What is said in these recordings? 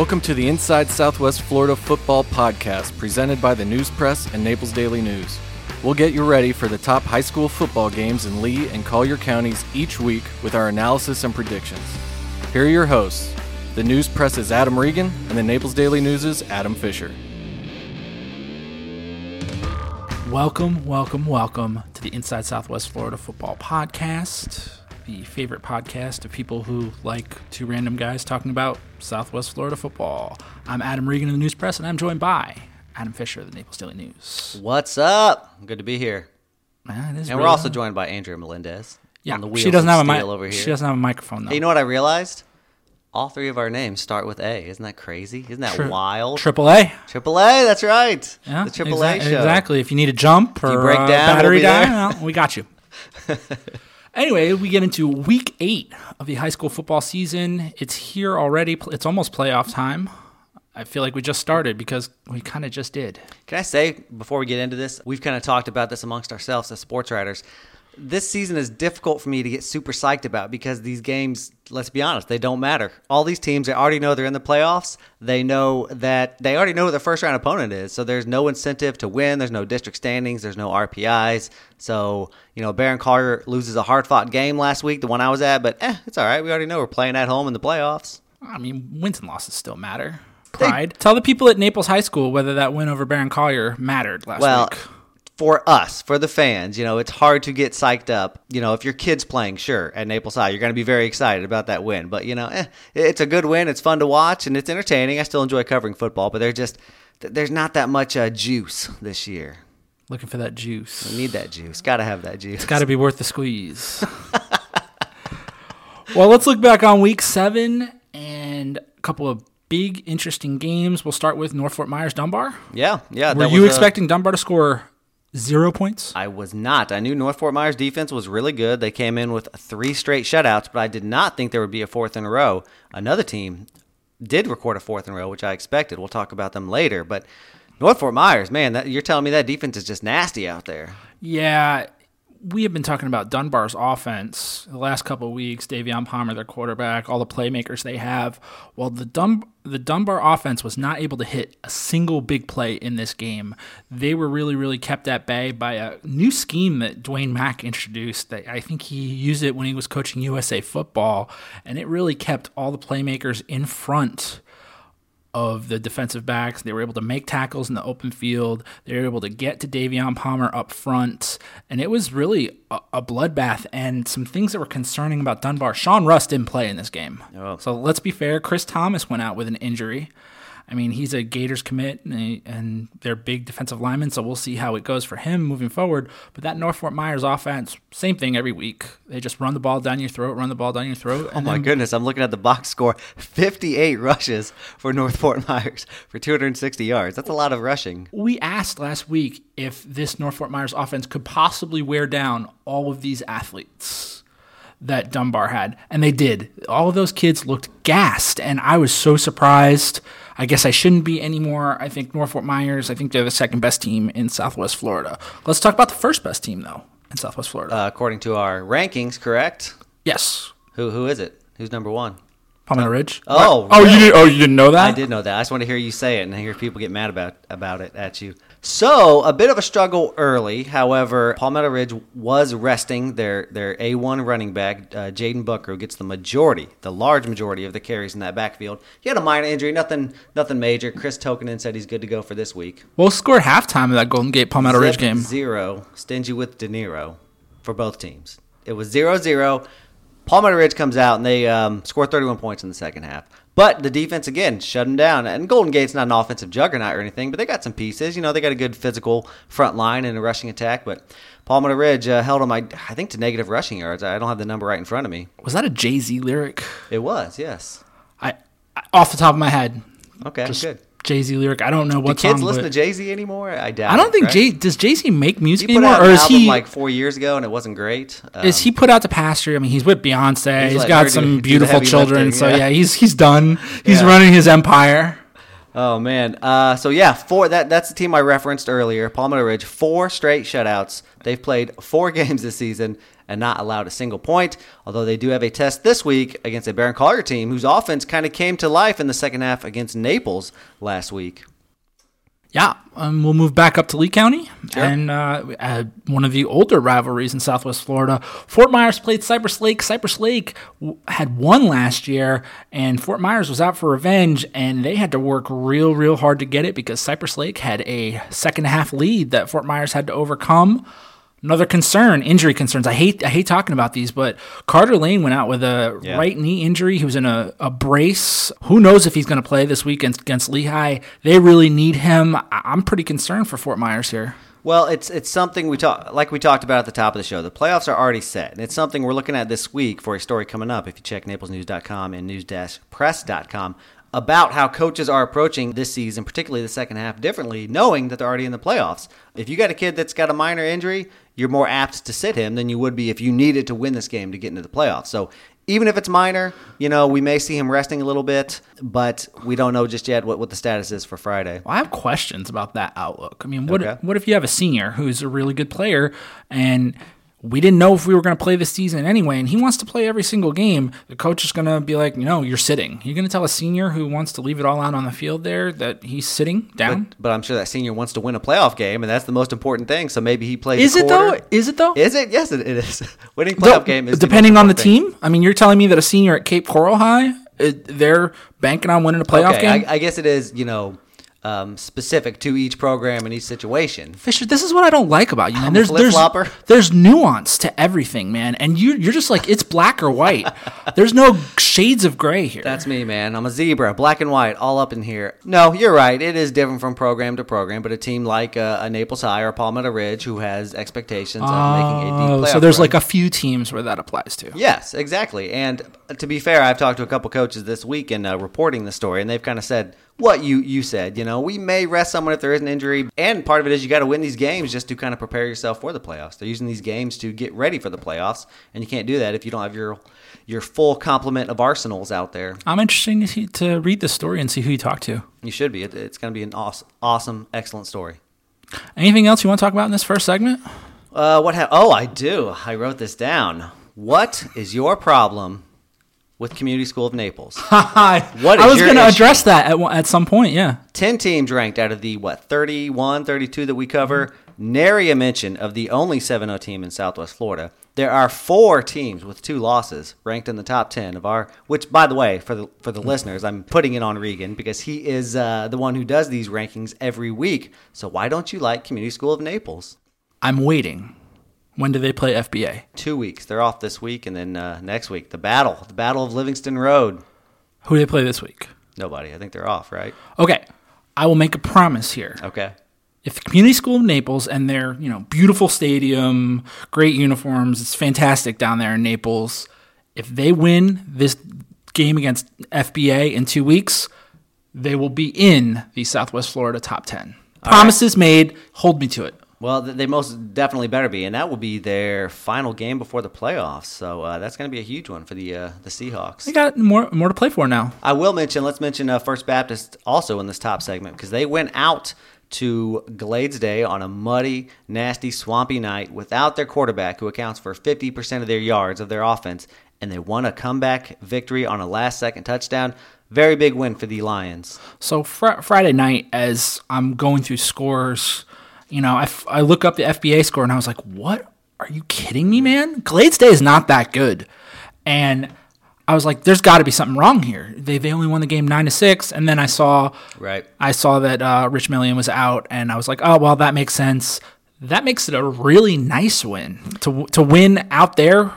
Welcome to the Inside Southwest Florida Football Podcast, presented by the News Press and Naples Daily News. We'll get you ready for the top high school football games in Lee and Collier counties each week with our analysis and predictions. Here are your hosts. The News Press is Adam Regan, and the Naples Daily News is Adam Fisher. Welcome, welcome, welcome to the Inside Southwest Florida Football Podcast, the favorite podcast of people who like two random guys talking about Southwest Florida football. I'm Adam Regan of the News Press, and I'm joined by Adam Fisher of the Naples Daily News. What's up? Good to be here. Man, And we're really- also joined by Andrea Melendez. yeah, she doesn't have a mic. over here. She doesn't have a microphone though. Hey, you know what I realized? All three of our names start with A. Isn't that crazy? Isn't that Tri- wild? Triple A. Triple A. That's right. Yeah, the Triple A show. Exactly. If you need a jump or you break down, we'll battery be die, well, we got you. anyway, we get into week eight of the high school football season. It's here already. It's almost playoff time. I feel like we just started because we kind of just did. Can I say before we get into this, we've kind of talked about this amongst ourselves as sports writers. This season is difficult for me to get super psyched about because these games, let's be honest, they don't matter. All these teams, they already know they're in the playoffs. They know that they already know who their first round opponent is. So there's no incentive to win. There's no district standings. There's no RPIs. So, you know, Barron Collier loses a hard fought game last week, the one I was at, but eh, it's all right. We already know we're playing at home in the playoffs. I mean, wins and losses still matter. Pride. Tell the people at Naples High School whether that win over Barron Collier mattered last Well, week. For us, for the fans, you know, it's hard to get psyched up. You know, if your kid's playing, sure, at Naples High, you're going to be very excited about that win. But, you know, eh, it's a good win. It's fun to watch and it's entertaining. I still enjoy covering football, but there's just, there's not that much uh, juice this year. Looking for that juice. We need that juice. Got to have that juice. It's got to be worth the squeeze. well, let's look back on week seven and a couple of big, interesting games. We'll start with North Fort Myers Dunbar. Yeah, yeah. Were you was expecting Dunbar to score zero points? I was not. I knew North Fort Myers defense was really good. They came in with three straight shutouts, but I did not think there would be a fourth in a row. Another team did record a fourth in a row, which I expected. We'll talk about them later. But North Fort Myers, man, that, you're telling me that defense is just nasty out there. Yeah, we have been talking about Dunbar's offense the last couple of weeks. Davion Palmer, their quarterback, all the playmakers they have. Well, the Dun- the Dunbar offense was not able to hit a single big play in this game. They were really, really kept at bay by a new scheme that Dwayne Mack introduced. That I think he used it when he was coaching USA football, and it really kept all the playmakers in front of the defensive backs. They were able to make tackles in the open field. They were able to get to Davion Palmer up front. And it was really a, a bloodbath and some things that were concerning about Dunbar. Sean Russ didn't play in this game. Oh. So let's be fair. Chris Thomas went out with an injury. I mean, he's a Gators commit and, they- and they're big defensive linemen, so we'll see how it goes for him moving forward. But that North Fort Myers offense, same thing every week. They just run the ball down your throat, run the ball down your throat. Oh my then goodness, I'm looking at the box score 58 rushes for North Fort Myers for 260 yards. That's a lot of rushing. we asked last week if this North Fort Myers offense could possibly wear down all of these athletes that Dunbar had, and they did. All of those kids looked gassed, and I was so surprised. I guess I shouldn't be anymore. I think North Fort Myers. I think they're the second best team in Southwest Florida. Let's talk about the first best team though in Southwest Florida. Uh, according to our rankings, correct? yes, Who Who is it? Who's number one? Palmetto Ridge. Oh, oh, you didn't. Oh, you didn't know that? I did know that. I just want to hear you say it and hear people get mad about about it at you. So a bit of a struggle early. However, Palmetto Ridge was resting their their A1 running back, uh, Jaden Bucker, who gets the majority, the large majority of the carries in that backfield. He had a minor injury, nothing nothing major. Chris Tokenen said he's good to go for this week. We'll score halftime of that Golden Gate Palmetto Ridge game. Zero, stingy with De Niro for both teams. It was 0 0. Palmetto Ridge comes out and they um, score 31 points in the second half. But the defense, again, shut them down. And Golden Gate's not an offensive juggernaut or anything, but they got some pieces. You know, they got a good physical front line and a rushing attack. But Palmetto Ridge uh, held them, I, I think, to negative rushing yards. I don't have the number right in front of me. Was that a Jay Z lyric? It was, yes. I, I off the top of my head, Okay, just good. Jay Z lyric. I don't know what. Do kids song, listen to Jay Z anymore? I doubt I don't it, think right? Jay does Jay Z make music He put anymore, out or is he? like four years ago and it wasn't great. Um, is he put out to pasture? I mean, he's with Beyonce. He's he's like, got some doing beautiful children. lifting, so yeah. yeah, he's he's done. He's Yeah. running his empire. Oh man. Uh, so yeah, four. That that's the team I referenced earlier, Palmetto Ridge. Four straight shutouts. They've played four games this season, and not allowed a single point. Although they do have a test this week against a Barron Collier team whose offense kind of came to life in the second half against Naples last week. Yeah, um, we'll move back up to Lee County and uh, uh, one of the older rivalries in Southwest Florida. Fort Myers played Cypress Lake. Cypress Lake w- had won last year, and Fort Myers was out for revenge, and they had to work real, real hard to get it because Cypress Lake had a second half lead that Fort Myers had to overcome. Another concern, injury concerns. I hate I hate talking about these, but Carter Lane went out with a Yeah. right knee injury. He was in a, a brace. Who knows if he's going to play this week against Lehigh? They really need him. I'm pretty concerned for Fort Myers here. Well, it's it's something we talk like we talked about at the top of the show. The playoffs are already set, and it's something we're looking at this week for a story coming up. If you check NaplesNews.com and News-Press.com about how coaches are approaching this season, particularly the second half, differently, knowing that they're already in the playoffs. If you got a kid that's got a minor injury, you're more apt to sit him than you would be if you needed to win this game to get into the playoffs. So even if it's minor, you know, we may see him resting a little bit, but we don't know just yet what, what the status is for Friday. Well, I have questions about that outlook. I mean, what Okay. what if you have a senior who's a really good player and we didn't know if we were going to play this season anyway, and he wants to play every single game. The coach is going to be like, "No, you're sitting." You're going to tell a senior who wants to leave it all out on the field there that he's sitting down. But, but I'm sure that senior wants to win a playoff game, and that's the most important thing. So maybe he plays. is it though? Is it though? Is it? Yes, it, it is. Winning playoff game is the depending most on the important team. I mean, you're telling me that a senior at Cape Coral High, they're banking on winning a playoff Okay, game. I, I guess it is. You know, um, specific to each program and each situation. Fisher, this is what I don't like about you, man. There's there's there's nuance to everything, man, and you you're just like it's black or white. there's no shades of gray here. That's me, man. I'm a zebra, black and white, all up in here. No, you're right. It is different from program to program, but a team like uh, a Naples High or Palmetto Ridge, who has expectations of making a deep Oh, playoff so there's run, like a few teams where that applies to. Yes, exactly. And to be fair, I've talked to a couple coaches this week and uh, reporting the story, and they've kind of said what you you said. You know, we may rest someone if there is an injury, and part of it is you got to win these games just to kind of prepare yourself for the playoffs. They're using these games to get ready for the playoffs, and you can't do that if you don't have your your full complement of arsenals out there. I'm interested to, see- to read the story and see who you talk to. You should be. It, it's going to be an awesome, awesome, excellent story. Anything else you want to talk about in this first segment? Uh, what? Ha- oh, I do. I wrote this down. What is your problem with Community School of Naples? what I was going to address that at, at some point. Yeah. 10 teams ranked out of the what 31 32 that we cover nary a mention of the only 7-0 team in southwest florida there are four teams with two losses ranked in the top 10 of our which by the way for the for the listeners i'm putting it on regan because he is uh, the one who does these rankings every week so why don't you like community school of naples I'm waiting. When do they play FBA? two weeks they're off this week and then uh, next week the battle the battle of livingston road Who do they play this week? nobody i think they're off right Okay. I will make a promise here. okay if the community school of Naples and their you know beautiful stadium, great uniforms, it's fantastic down there in Naples. If they win this game against FBA in two weeks, they will be in the Southwest Florida top ten. Promises made. Hold me to it. Well, they most definitely better be, and that will be their final game before the playoffs. So uh, that's going to be a huge one for the uh, the Seahawks. They got more more to play for now. I will mention. Let's mention uh, First Baptist also in this top segment because they went out to Glades Day on a muddy, nasty, swampy night without their quarterback, who accounts for 50% of their yards of their offense, and they won a comeback victory on a last-second touchdown. Very big win for the Lions. So fr- Friday night, as I'm going through scores, you know, I, f- I look up the FBA score and I was like, "What? Are you kidding me, man? Glades Day is not that good." And I was like, "There's got to be something wrong here." They they only won the game nine to six, and then I saw Right. I saw that uh, Rich Million was out, and I was like, "Oh well, that makes sense." That makes it a really nice win to to win out there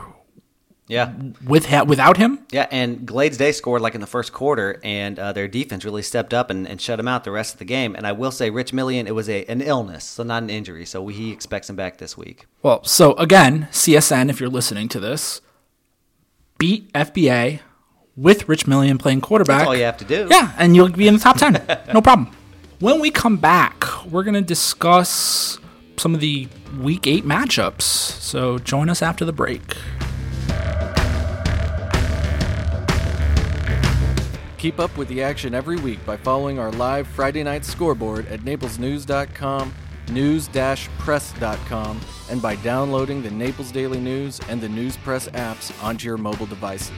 Yeah. with ha- without him. Yeah, and Glades Day scored like in the first quarter, and uh, their defense really stepped up and, and shut him out the rest of the game. And I will say, Rich Million, it was a an illness, so not an injury. So he expects him back this week. Well, so again, CSN, if you're listening to this, beat FBA with Rich Million playing quarterback. That's all you have to do. Yeah, and you'll be in the top 10. no problem. When we come back, we're going to discuss some of the week eight matchups. So join us after the break. Keep up with the action every week by following our live Friday night scoreboard at naplesnews.com news-press.com, and by downloading the Naples Daily News and the News Press apps onto your mobile devices.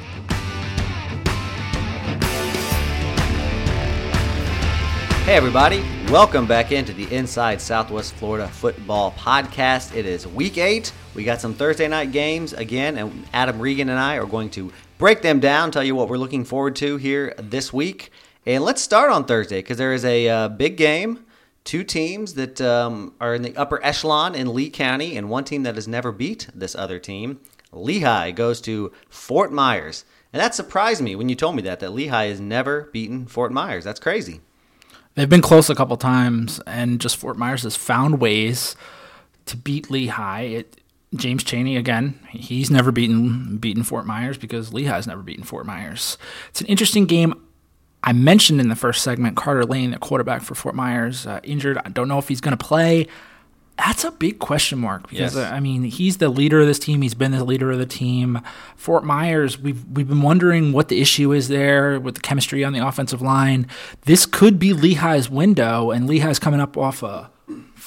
Hey, everybody. Welcome back into the Inside Southwest Florida Football Podcast. It is week eight. We got some Thursday night games again, and Adam Regan and I are going to break them down, tell you what we're looking forward to here this week. And let's start on Thursday because there is a uh, big game. Two teams that um, are in the upper echelon in Lee County, and one team that has never beat this other team. Lehigh goes to Fort Myers. And that surprised me when you told me that, that Lehigh has never beaten Fort Myers. That's crazy. They've been close a couple times, and just Fort Myers has found ways to beat Lehigh. It, James Cheney again, he's never beaten beaten Fort Myers because Lehigh's never beaten Fort Myers. It's an interesting game. I mentioned in the first segment Carter Lane, the quarterback for Fort Myers, uh, injured. I don't know if he's going to play. That's a big question mark because Yes. uh, I mean he's the leader of this team. He's been the leader of the team. Fort Myers, we've we've been wondering what the issue is there with the chemistry on the offensive line. This could be Lehigh's window, and Lehigh's coming up off a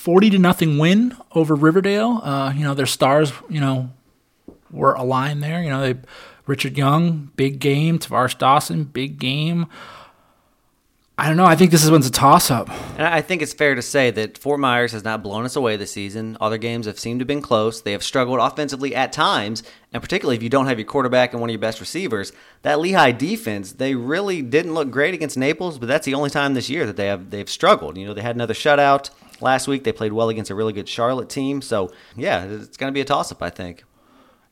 forty to nothing win over Riverdale. Uh, you know their stars, you know, were aligned there. You know they Richard Young, big game. Tavares Dawson, big game. I don't know. I think this is one's a toss up. And I think it's fair to say that Fort Myers has not blown us away this season. Other games have seemed to have been close. They have struggled offensively at times, and particularly if you don't have your quarterback and one of your best receivers. That Lehigh defense, they really didn't look great against Naples, but that's the only time this year that they have they've struggled. You know, they had another shutout last week. They played well against a really good Charlotte team. So yeah, it's going to be a toss up, I think.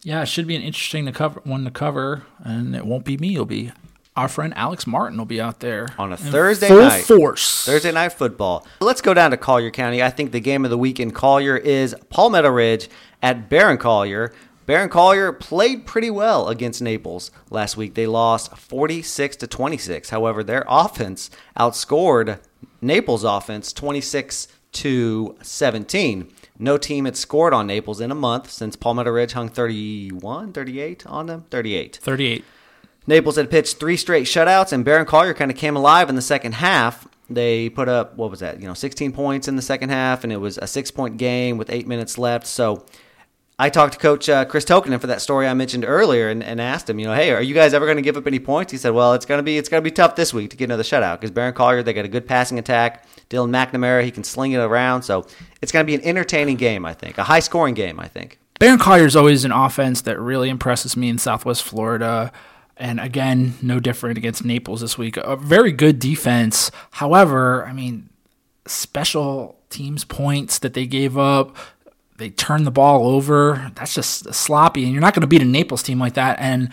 Yeah, it should be an interesting to cover one to cover, and it won't be me. It'll be our friend Alex Martin will be out there On a Thursday full night. force. Thursday night football. Let's go down to Collier County. I think the game of the week in Collier is Palmetto Ridge at Barron Collier. Barron Collier played pretty well against Naples last week. They lost 46 to 26. However, their offense outscored Naples' offense 26 to 17. No team had scored on Naples in a month since Palmetto Ridge hung 31, 38 on them, 38. Thirty-eight. Naples had pitched three straight shutouts, and Barron Collier kind of came alive in the second half. They put up what was that? You know, 16 points in the second half, and it was a six-point game with eight minutes left. So, I talked to Coach uh, Chris Tokenen for that story I mentioned earlier, and, and asked him, you know, hey, are you guys ever going to give up any points? He said, well, it's going to be it's going to be tough this week to get another shutout because Barron Collier they got a good passing attack. Dylan McNamara he can sling it around, so it's going to be an entertaining game. I think a high-scoring game. I think. Barron Collier is always an offense that really impresses me in Southwest Florida. And again, no different against Naples this week. A very good defense. However, I mean, special teams points that they gave up, they turn the ball over. That's just sloppy. And you're not going to beat a Naples team like that. And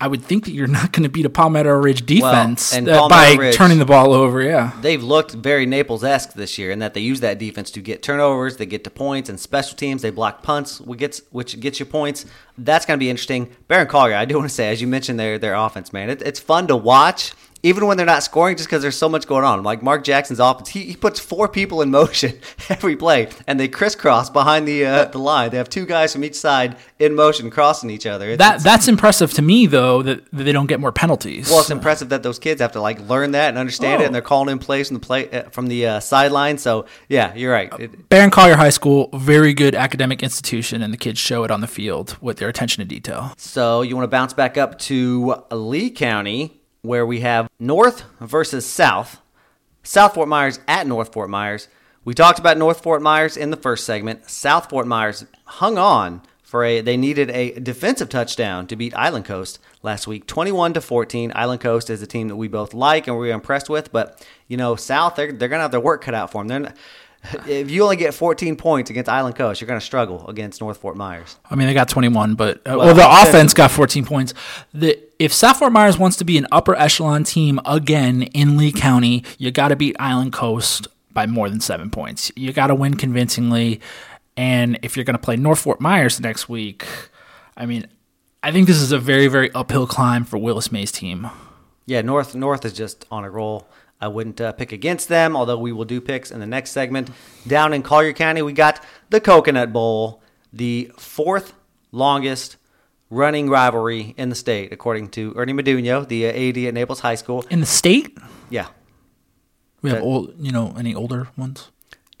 I would think that you're not going to beat a Palmetto Ridge defense and uh, by Ridge- turning the ball over. Yeah. they've looked very Naples esque this year in that they use that defense to get turnovers, they get to points, and special teams they block punts, which gets which gets you points. That's going to be interesting. Barron Collier, I do want to say, as you mentioned, their their offense, man, it, it's fun to watch. Even when they're not scoring, just because there's so much going on. Like Mark Jackson's offense, he, he puts four people in motion every play, and they crisscross behind the uh, the line. They have two guys from each side in motion, crossing each other. It's, That it's- that's impressive to me though that, that they don't get more penalties. well, it's impressive that those kids have to like learn that and understand it, Oh. and they're calling in plays from the play uh, from the uh, sideline. So yeah, you're right. It, Barron Collier High School, very good academic institution, and the kids show it on the field with their attention to detail. So you want to bounce back up to Lee County, where we have North versus South. South Fort Myers at North Fort Myers. We talked about North Fort Myers in the first segment. South Fort Myers hung on for a they needed a defensive touchdown to beat Island Coast last week, 21 to 14. Island Coast is a team that we both like and we're impressed with, but you know, South they're, they're going to have their work cut out for them. They're if you only get 14 points against Island Coast, you're going to struggle against North Fort Myers. I mean, they got 21, but uh, well, Well, the offense got 14 points. The if South Fort Myers wants to be an upper echelon team again in Lee County, you got to beat Island Coast by more than seven points. You got to win convincingly, and if you're going to play North Fort Myers next week, I mean, I think this is a very very uphill climb for Willis May's team. Yeah, North North is just on a roll. I wouldn't uh, pick against them, although we will do picks in the next segment. Down in Collier County, we got the Coconut Bowl, the fourth longest running rivalry in the state, according to Ernie Modugno, the uh, AD at Naples High School. In the state, Yeah, we have Okay. old, you know, any older ones?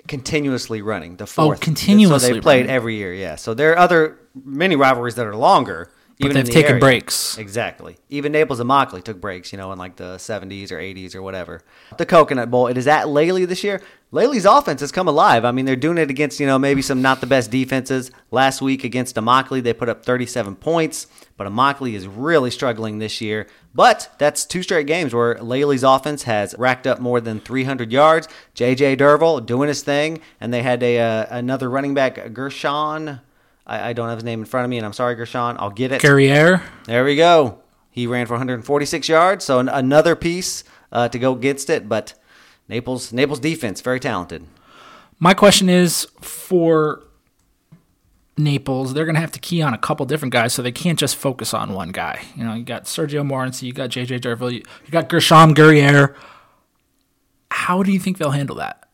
continuously running. The fourth, Oh, continuously So they played running. every year. Yeah. So there are other many rivalries that are longer. Even they've the taken area. breaks. Exactly. Even Naples and Mockley took breaks, you know, in like the 70s or 80s or whatever. The Coconut Bowl, it is at Lely this year. Lely's offense has come alive. I mean, they're doing it against, you know, maybe some not the best defenses. Last week against Immokalee, they put up 37 points, but Immokalee is really struggling this year. But that's two straight games where Lely's offense has racked up more than 300 yards. J.J. Derville doing his thing, and they had a uh, another running back, Gershon. I, I don't have his name in front of me, and I'm sorry, Gershon. I'll get it. Guerriere. There we go. He ran for 146 yards, so an, another piece uh, to go against it. But Naples, Naples defense, very talented. My question is for Naples, they're going to have to key on a couple different guys, so they can't just focus on one guy. You know, you got Sergio Morency, you got JJ Derville, you, you got Gershom Guerriere. How do you think they'll handle that?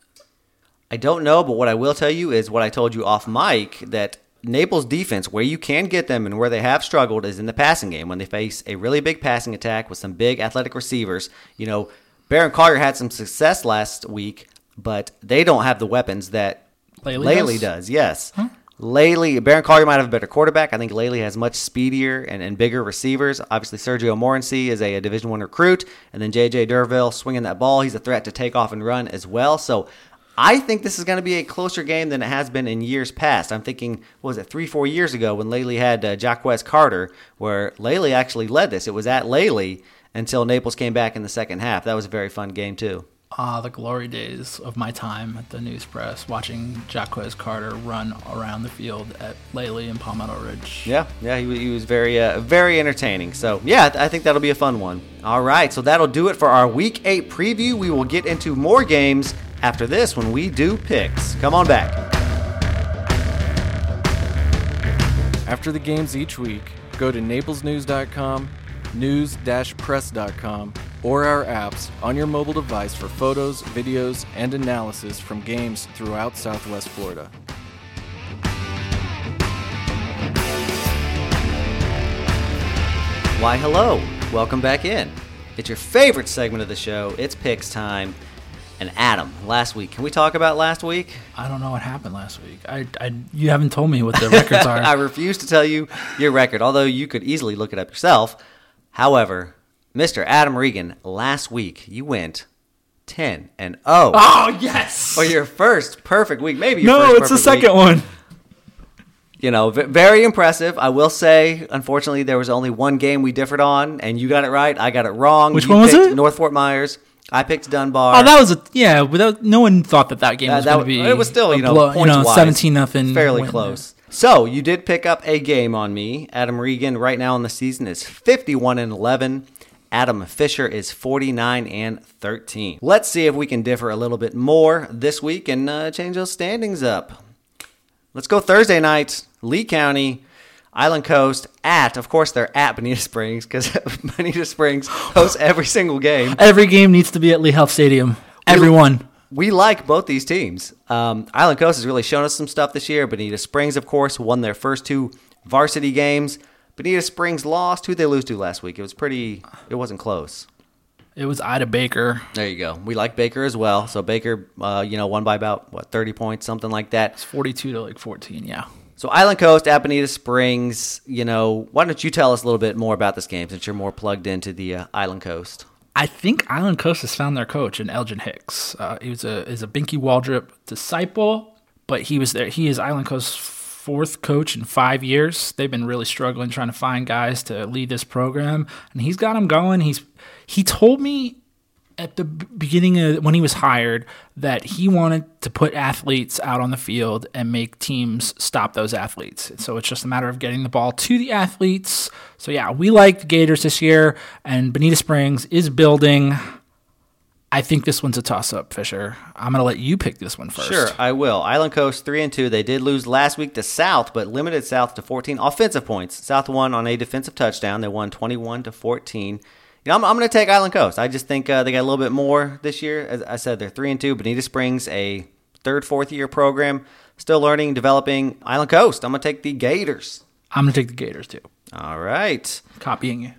I don't know, but what I will tell you is what I told you off mic that Naples defense, where you can get them and where they have struggled, is in the passing game when they face a really big passing attack with some big athletic receivers. You know, Barron Collier had some success last week, but they don't have the weapons that Lely Lely does? does. Yes. Lely, Barron Collier might have a better quarterback. I think Lely has much speedier and, and bigger receivers. Obviously, Sergio Morency is a, a Division One recruit, and then J.J. Derville swinging that ball. He's a threat to take off and run as well. So I think this is going to be a closer game than it has been in years past. I'm thinking, what was it, three, four years ago when Lely had uh, Jacquez Carter, where Lely actually led this. It was at Lely until Naples came back in the second half. That was a very fun game, too. Ah, the glory days of my time at the News Press, watching Jacquez Carter run around the field at Lely and Palmetto Ridge. Yeah, yeah, he, he was very, uh, very entertaining. So yeah, I think that'll be a fun one. All right, so that'll do it for our Week Eight preview. We will get into more games after this when we do picks. Come on back. After the games each week, go to naplesnews.com, news-press.com, or our apps on your mobile device for photos, videos, and analysis from games throughout Southwest Florida. Why, hello, welcome back in. It's your favorite segment of the show. It's picks time. And Adam, last week, can we talk about last week? I don't know what happened last week. I, I you haven't told me what the records are. I refuse to tell you your record, although you could easily look it up yourself. However, Mr. Adam Regan, last week you went 10 and 0 oh yes. for your first perfect week. Maybe no, it's the second week. one. You know, v- very impressive. I will say, unfortunately, there was only one game we differed on, and you got it right. I got it wrong. Which You one was it? North Fort Myers. I picked Dunbar. Oh, that was a yeah. Without no one thought that that game Uh, was going to be. it was still you know blow- you know seventeen nothing. fairly win. close. So you did pick up a game on me. Adam Regan right now in the season is fifty one and eleven. Adam Fisher is 49 and 13. Let's see if we can differ a little bit more this week and uh, change those standings up. Let's go Thursday night, Lee County, Island Coast at, of course, they're at Bonita Springs because Bonita Springs hosts every single game. Every game needs to be at Lee Health Stadium. Everyone. We like both these teams. Um, Island Coast has really shown us some stuff this year. Bonita Springs, of course, won their first two varsity games. Bonita Springs lost. Who did they lose to last week? It was pretty. It wasn't close. It was Ida Baker. There you go. We like Baker as well. So Baker, uh, you know, won by about what thirty points, something like that. It's forty-two to like fourteen. Yeah. So Island Coast at Springs. You know, why don't you tell us a little bit more about this game since you're more plugged into the uh, Island Coast? I think Island Coast has found their coach in Elgin Hicks. Uh, he was a is a Binky Waldrop disciple, but he was there. He is Island Coast's fourth coach in five years. They've been really struggling trying to find guys to lead this program, and he's got them going. He's he told me at the beginning of when he was hired that he wanted to put athletes out on the field and make teams stop those athletes. So it's just a matter of getting the ball to the athletes. So yeah, we like the Gators this year, and Bonita Springs is building. I think this one's a toss up, Fisher. I'm gonna let you pick this one first. Sure, I will. Island Coast three and two. They did lose last week to South, but limited South to 14 offensive points. South won on a defensive touchdown. They won 21 to 14. You know, I'm, I'm going to take Island Coast. I just think uh, they got a little bit more this year. As I said, they're three and two. Bonita Springs, a third, fourth year program, still learning, developing. Island Coast. I'm going to take the Gators. I'm gonna take the Gators too. All right. Copying you.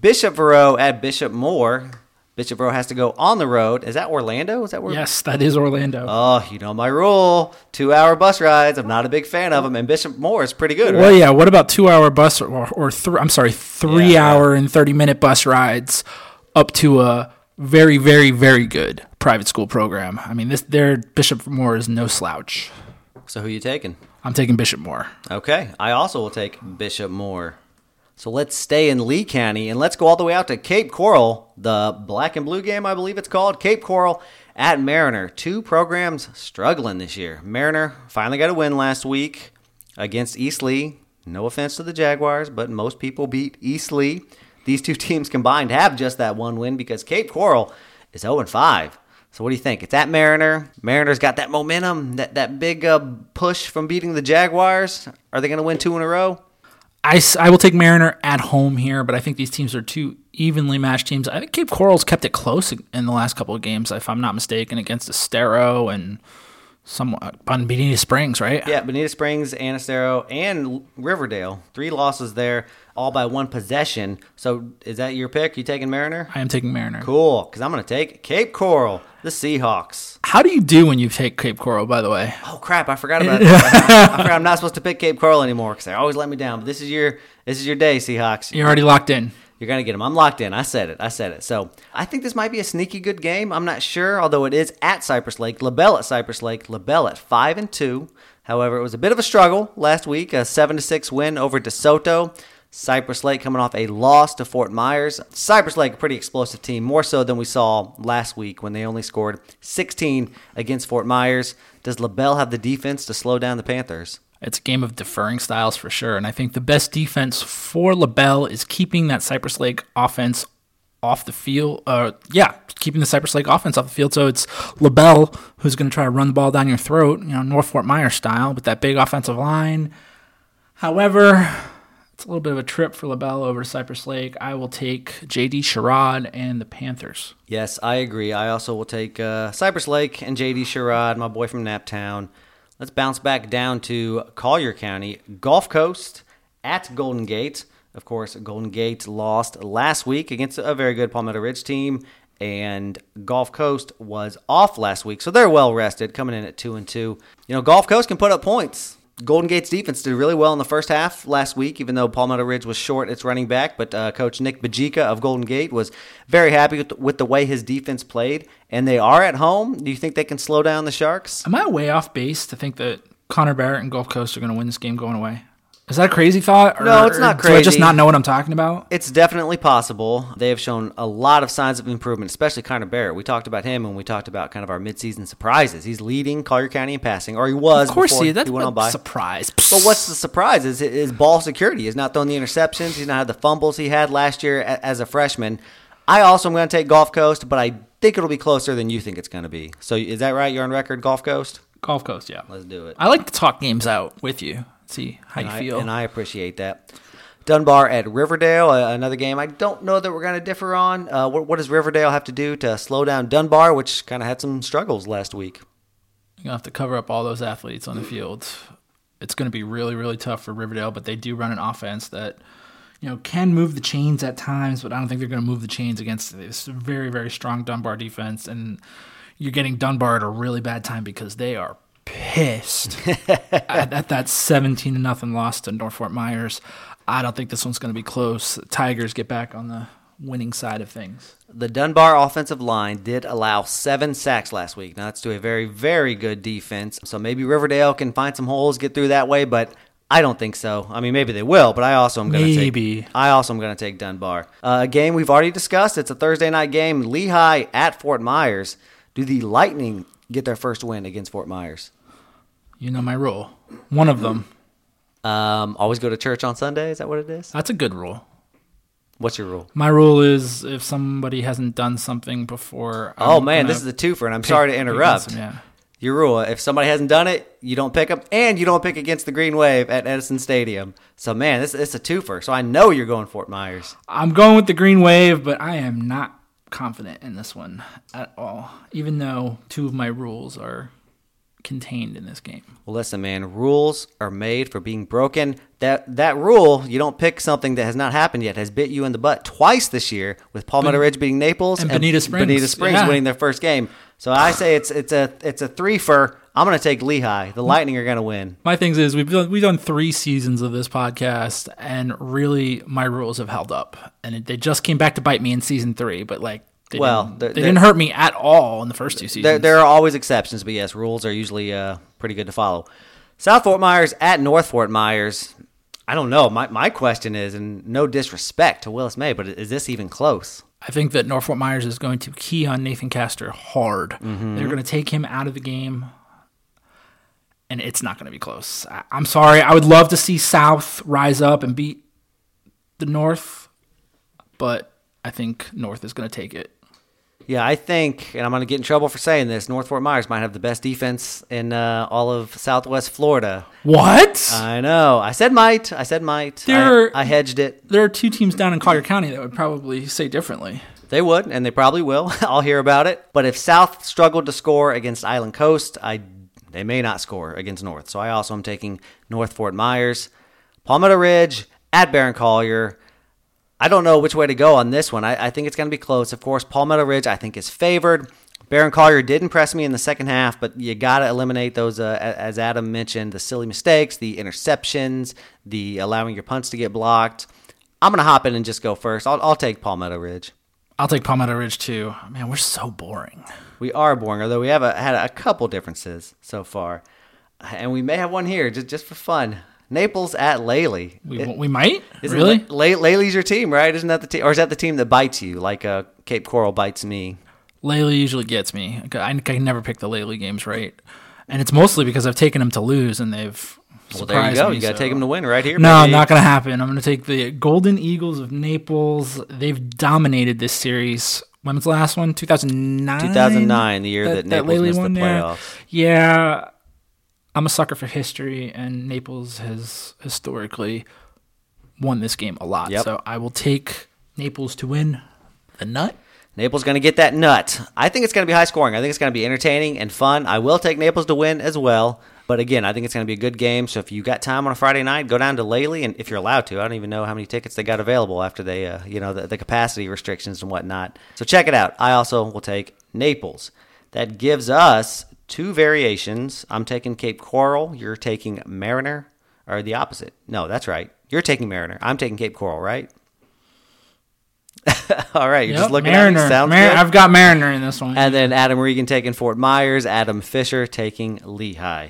Bishop Verot at Bishop Moore. Bishop Verot has to go on the road. Is that Orlando? Is that where? Yes, that is Orlando. Oh, you know my rule: two-hour bus rides. I'm not a big fan of them, and Bishop Moore is pretty good. Well, yeah. What about two-hour bus or, or th- I'm sorry, three-hour and thirty-minute bus rides up to a very, very, very good private school program? I mean, this their Bishop Moore is no slouch. So who you taking? I'm taking Bishop Moore. Okay, I also will take Bishop Moore. So let's stay in Lee County and let's go all the way out to Cape Coral, the black and blue game, I believe it's called. Cape Coral at Mariner. Two programs struggling this year. Mariner finally got a win last week against East Lee. No offense to the Jaguars, but most people beat East Lee. These two teams combined have just that one win because Cape Coral is 0 5. So what do you think? It's at Mariner. Mariner's got that momentum, that that big uh, push from beating the Jaguars. Are they going to win two in a row? I, I will take Mariner at home here, but I think these teams are two evenly matched teams. I think Cape Coral's kept it close in the last couple of games, if I'm not mistaken, against Estero and somewhat on Bonita Springs, right? Yeah, Bonita Springs, Anacero, and Riverdale. Three losses there, all by one possession. So is that your pick? You taking Mariner? I am taking Mariner. Cool, because I'm going to take Cape Coral, the Seahawks. How do you do when you take Cape Coral, by the way? Oh crap! I forgot about that. I forgot I'm not supposed to pick Cape Coral anymore because they always let me down. But this is your this is your day, Seahawks. You're already locked in. You're gonna get them. I'm locked in. I said it. I said it. So I think this might be a sneaky good game. I'm not sure, although it is at Cypress Lake. LaBelle at Cypress Lake. LaBelle at five and two. However, it was a bit of a struggle last week. A seven to six win over DeSoto. Cypress Lake coming off a loss to Fort Myers. Cypress Lake, a pretty explosive team, more so than we saw last week when they only scored 16 against Fort Myers. Does LaBelle have the defense to slow down the Panthers? It's a game of deferring styles for sure. And I think the best defense for LaBelle is keeping that Cypress Lake offense off the field. Uh, yeah, keeping the Cypress Lake offense off the field. So it's LaBelle who's going to try to run the ball down your throat, you know, North Fort Myers style with that big offensive line. However, it's a little bit of a trip for LaBelle over to Cypress Lake. I will take JD Sherrod and the Panthers. Yes, I agree. I also will take uh, Cypress Lake and JD Sherrod, my boy from Naptown. Let's bounce back down to Collier County, Gulf Coast at Golden Gate. Of course, Golden Gate lost last week against a very good Palmetto Ridge team, and Gulf Coast was off last week, so they're well rested, coming in at two and two. You know, Gulf Coast can put up points. Golden Gate's defense did really well in the first half last week, even though Palmetto Ridge was short its running back. But uh, Coach Nick Bajika of Golden Gate was very happy with the, with the way his defense played. And they are at home. Do you think they can slow down the Sharks? Am I way off base to think that Connor Barrett and Gulf Coast are going to win this game going away? Is that a crazy thought? Or, No, it's not crazy. Do I just not know what I'm talking about? It's definitely possible. They have shown a lot of signs of improvement, especially Connor Barrett. We talked about him when we talked about kind of our midseason surprises. He's leading Collier County in passing, or he was. Of course, he. That's he went on by. a surprise. But what's the surprise is his ball security. He's not throwing the interceptions. He's not had the fumbles he had last year as a freshman. I also am going to take Gulf Coast, but I think it'll be closer than you think it's going to be. So is that right? You're on record, Gulf Coast. Gulf Coast? Yeah. Let's do it. I like to talk games out with you. See how you I, feel. and I appreciate that. Dunbar at Riverdale, uh, another game I don't know that we're going to differ on. Uh, what, what does Riverdale have to do to slow down Dunbar, which kind of had some struggles last week? You're gonna have to cover up all those athletes on the field. It's gonna be really, really tough for Riverdale, but they do run an offense that you know can move the chains at times, but I don't think they're gonna move the chains against this very, very strong Dunbar defense. And you're getting Dunbar at a really bad time because they are pissed at, at that 17 to nothing loss to North Fort Myers. I don't think this one's gonna be close. Tigers get back on the winning side of things. The Dunbar offensive line did allow seven sacks last week. Now, that's to a very, very good defense. So maybe Riverdale can find some holes, get through that way, but I don't think so. I mean, maybe they will, but I also am going to Maybe. take. I also am going to take Dunbar. Uh, a game we've already discussed. It's a Thursday night game. Lehigh at Fort Myers. Do the Lightning get their first win against Fort Myers? You know my rule. One of them. Um, always go to church on Sunday. Is that what it is? That's a good rule. What's your rule? My rule is if somebody hasn't done something before. Oh I'm man, this is a twofer, and I'm pick sorry to interrupt. them, yeah. Your rule: if somebody hasn't done it, you don't pick them, and you don't pick against the Green Wave at Edison Stadium. So man, this it's a twofer. So I know you're going Fort Myers. I'm going with the green wave, but I am not confident in this one at all. Even though two of my rules are contained in this game. Well, listen, man. Rules are made for being broken. That that rule, you don't pick something that has not happened yet, has bit you in the butt twice this year with Palmetto Ridge beating Naples and Bonita Springs. Bonita Springs Yeah. winning their first game. So I say it's it's a it's a three for. I'm going to take Lehigh. The Lightning are going to win. My things is we've done, we've done three seasons of this podcast, and really my rules have held up, and it, they just came back to bite me in season three. But like, they Well, didn't, they're- they didn't hurt me at all in the first two seasons. There, there are always exceptions, but yes, rules are usually uh, pretty good to follow. South Fort Myers at North Fort Myers. I don't know. My, my question is, and no disrespect to Willis May, but is this even close? I think that North Fort Myers is going to key on Nathan Castor hard. They're going to take him out of the game, and it's not going to be close. I, I'm sorry. I would love to see South rise up and beat the North, but I think North is going to take it. Yeah, I think, and I'm going to get in trouble for saying this, North Fort Myers might have the best defense in uh, all of Southwest Florida. What? I know. I said might. I said might. There- I, I hedged it. there are two teams down in Collier County that would probably say differently. They would, and they probably will. I'll hear about it. But if South struggled to score against Island Coast, I they may not score against North. So I also am taking North Fort Myers, Palmetto Ridge at Barron Collier. I don't know which way to go on this one. I, I think it's going to be close. Of course, Palmetto Ridge I think is favored. Barron Collier did impress me in the second half, but you got to eliminate those, uh, as Adam mentioned, the silly mistakes, the interceptions, the allowing your punts to get blocked. I'm going to hop in and just go first. I'll, I'll take Palmetto Ridge. I'll take Palmetto Ridge too. Man, we're so boring. We are boring, although we have a, had a couple differences so far, and we may have one here just just for fun. Naples at Lely. We, It- we might isn't really. La- La- Lely's your team, right? Isn't that the team, or is that the team that bites you, like uh, Cape Coral bites me? Lely usually gets me. I, I can never pick the Lely games right, and it's mostly because I've taken them to lose, and they've. Well, there you go. me, You got to so- take them to win right here. No, baby. not gonna happen. I'm gonna take the Golden Eagles of Naples. They've dominated this series. When was the last one? 2009. 2009, the year that, Naples Lely missed won, the playoffs. Yeah, I'm a sucker for history, and Naples has historically won this game a lot. Yep. So I will take Naples to win the nut. Naples going to get that nut. I think it's going to be high scoring. I think it's going to be entertaining and fun. I will take Naples to win as well. But again, I think it's going to be a good game. So if you got time on a Friday night, go down to Lely, and if you're allowed to, I don't even know how many tickets they got available after they, uh, you know, the, the capacity restrictions and whatnot. So check it out. I also will take Naples. That gives us two variations. I'm taking Cape Coral. You're taking Mariner, or the opposite. No, that's right. You're taking Mariner. I'm taking Cape Coral, right? All right, you're just looking Mariner. at me. Sounds Mar- good. I've got Mariner in this one. And then Adam Regan taking Fort Myers, Adam Fisher taking Lehigh.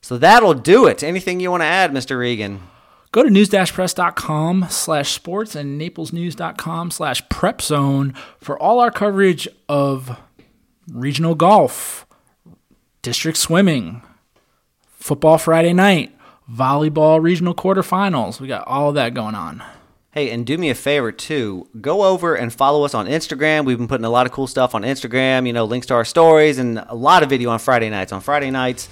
So that'll do it. Anything you want to add, Mr. Regan? Go to news-press.com slash sports and naplesnews.com slash prep zone for all our coverage of regional golf, district swimming, football Friday night, volleyball regional quarterfinals. We got all of that going on. Hey, and do me a favor too. Go over and follow us on Instagram. We've been putting a lot of cool stuff on Instagram, you know, links to our stories and a lot of video on Friday nights. On Friday nights,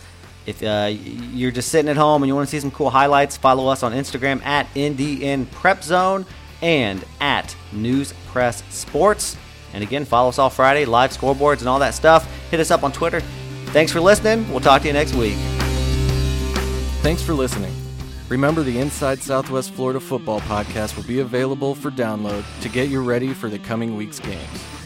if uh, you're just sitting at home and you want to see some cool highlights, follow us on Instagram at NDN Prep Zone and at News Press Sports. And again, follow us all Friday, live scoreboards and all that stuff. Hit us up on Twitter. Thanks for listening. We'll talk to you next week. Thanks for listening. Remember, the Inside Southwest Florida Football podcast will be available for download to get you ready for the coming week's games.